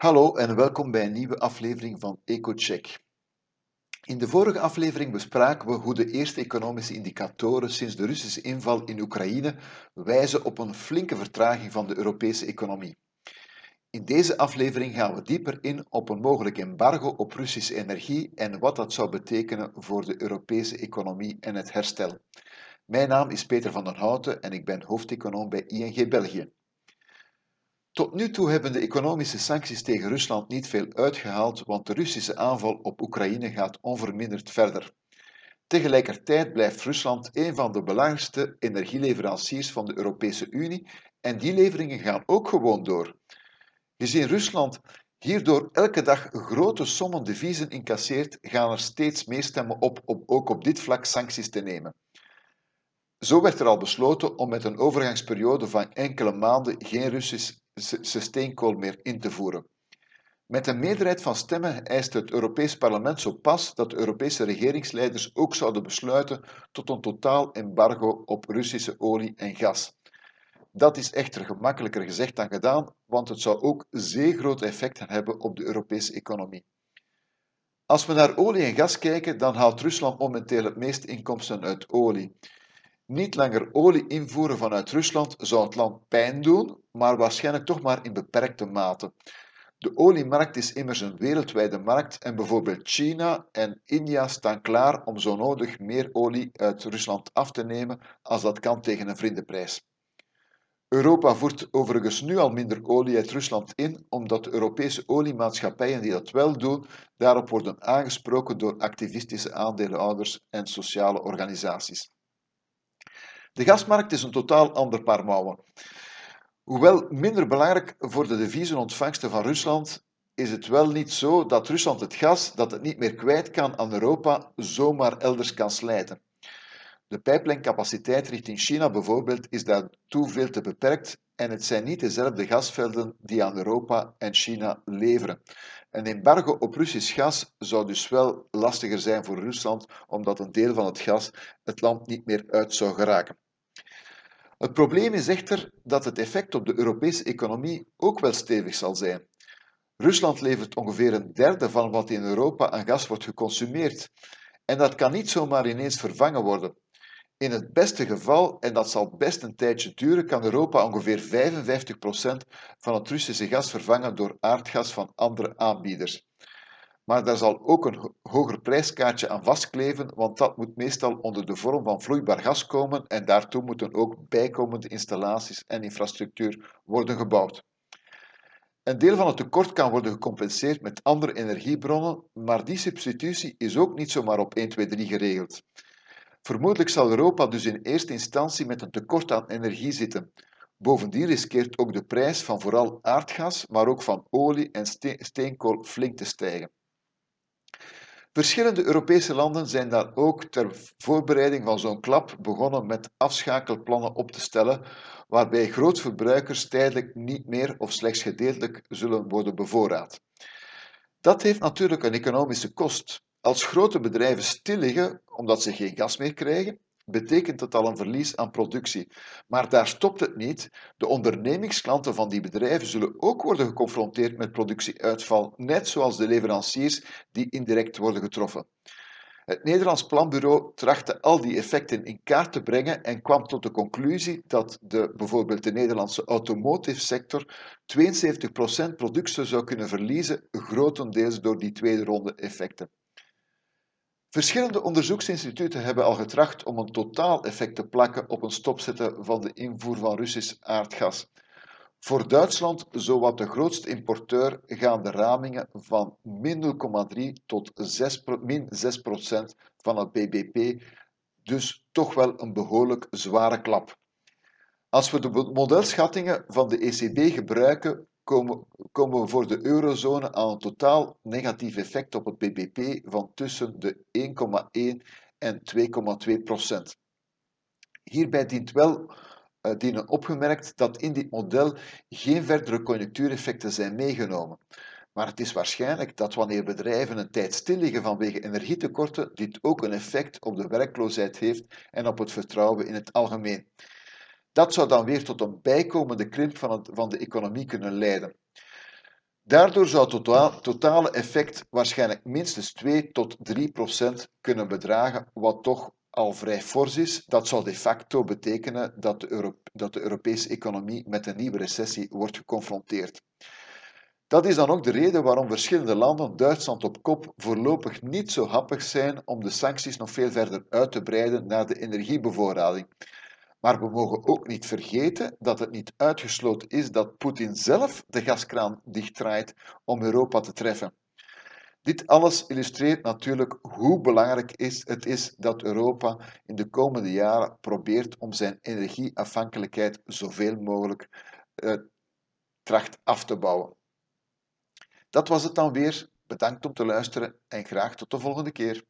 Hallo en welkom bij een nieuwe aflevering van EcoCheck. In de vorige aflevering bespraken we hoe de eerste economische indicatoren sinds de Russische inval in Oekraïne wijzen op een flinke vertraging van de Europese economie. In deze aflevering gaan we dieper in op een mogelijk embargo op Russische energie en wat dat zou betekenen voor de Europese economie en het herstel. Mijn naam is Peter van den Houten en ik ben hoofdeconoom bij ING België. Tot nu toe hebben de economische sancties tegen Rusland niet veel uitgehaald, want de Russische aanval op Oekraïne gaat onverminderd verder. Tegelijkertijd blijft Rusland een van de belangrijkste energieleveranciers van de Europese Unie en die leveringen gaan ook gewoon door. Gezien Rusland hierdoor elke dag grote sommen deviezen incasseert, gaan er steeds meer stemmen op om ook op dit vlak sancties te nemen. Zo werd er al besloten om met een overgangsperiode van enkele maanden geen Russisch steenkool meer in te voeren. Met een meerderheid van stemmen eist het Europees Parlement zo pas dat de Europese regeringsleiders ook zouden besluiten tot een totaal embargo op Russische olie en gas. Dat is echter gemakkelijker gezegd dan gedaan, want het zou ook zeer grote effecten hebben op de Europese economie. Als we naar olie en gas kijken, dan haalt Rusland momenteel het meeste inkomsten uit olie. Niet langer olie invoeren vanuit Rusland zou het land pijn doen, maar waarschijnlijk toch maar in beperkte mate. De oliemarkt is immers een wereldwijde markt en bijvoorbeeld China en India staan klaar om zo nodig meer olie uit Rusland af te nemen als dat kan tegen een vriendenprijs. Europa voert overigens nu al minder olie uit Rusland in, omdat de Europese oliemaatschappijen die dat wel doen, daarop worden aangesproken door activistische aandeelhouders en sociale organisaties. De gasmarkt is een totaal ander paar mouwen. Hoewel minder belangrijk voor de deviezenontvangsten van Rusland, is het wel niet zo dat Rusland het gas dat het niet meer kwijt kan aan Europa zomaar elders kan slijten. De pijplijncapaciteit richting China bijvoorbeeld is daartoe veel te beperkt en het zijn niet dezelfde gasvelden die aan Europa en China leveren. Een embargo op Russisch gas zou dus wel lastiger zijn voor Rusland, omdat een deel van het gas het land niet meer uit zou geraken. Het probleem is echter dat het effect op de Europese economie ook wel stevig zal zijn. Rusland levert ongeveer een derde van wat in Europa aan gas wordt geconsumeerd. En dat kan niet zomaar ineens vervangen worden. In het beste geval, en dat zal best een tijdje duren, kan Europa ongeveer 55% van het Russische gas vervangen door aardgas van andere aanbieders. Maar daar zal ook een hoger prijskaartje aan vastkleven, want dat moet meestal onder de vorm van vloeibaar gas komen en daartoe moeten ook bijkomende installaties en infrastructuur worden gebouwd. Een deel van het tekort kan worden gecompenseerd met andere energiebronnen, maar die substitutie is ook niet zomaar op 1, 2, 3 geregeld. Vermoedelijk zal Europa dus in eerste instantie met een tekort aan energie zitten. Bovendien riskeert ook de prijs van vooral aardgas, maar ook van olie en steenkool flink te stijgen. Verschillende Europese landen zijn daar ook ter voorbereiding van zo'n klap begonnen met afschakelplannen op te stellen, waarbij grootverbruikers tijdelijk niet meer of slechts gedeeltelijk zullen worden bevoorraad. Dat heeft natuurlijk een economische kost. Als grote bedrijven stil liggen omdat ze geen gas meer krijgen, betekent het al een verlies aan productie. Maar daar stopt het niet. De ondernemingsklanten van die bedrijven zullen ook worden geconfronteerd met productieuitval, net zoals de leveranciers die indirect worden getroffen. Het Nederlands Planbureau trachtte al die effecten in kaart te brengen en kwam tot de conclusie dat de, bijvoorbeeld de Nederlandse automotive sector 72% productie zou kunnen verliezen, grotendeels door die tweede ronde effecten. Verschillende onderzoeksinstituten hebben al getracht om een totaal-effect te plakken op een stopzetten van de invoer van Russisch aardgas. Voor Duitsland, zowat de grootste importeur, gaan de ramingen van min 0,3 tot 6, min 6 procent van het bbp, dus toch wel een behoorlijk zware klap. Als we de modelschattingen van de ECB gebruiken, komen, komen we voor de eurozone aan een totaal negatief effect op het bbp van tussen de 1,1 en 2,2 procent. Hierbij dient wel uh, dienen opgemerkt dat in dit model geen verdere conjunctuureffecten zijn meegenomen. Maar het is waarschijnlijk dat wanneer bedrijven een tijd stilliggen vanwege energietekorten, dit ook een effect op de werkloosheid heeft en op het vertrouwen in het algemeen. Dat zou dan weer tot een bijkomende krimp van, van de economie kunnen leiden. Daardoor zou het totale effect waarschijnlijk minstens 2 tot 3 procent kunnen bedragen, wat toch al vrij fors is. Dat zou de facto betekenen dat de, dat de Europese economie met een nieuwe recessie wordt geconfronteerd. Dat is dan ook de reden waarom verschillende landen, Duitsland op kop, voorlopig niet zo happig zijn om de sancties nog veel verder uit te breiden naar de energiebevoorrading. Maar we mogen ook niet vergeten dat het niet uitgesloten is dat Poetin zelf de gaskraan dichtdraait om Europa te treffen. Dit alles illustreert natuurlijk hoe belangrijk het is dat Europa in de komende jaren probeert om zijn energieafhankelijkheid zoveel mogelijk uh, tracht af te bouwen. Dat was het dan weer. Bedankt om te luisteren en graag tot de volgende keer.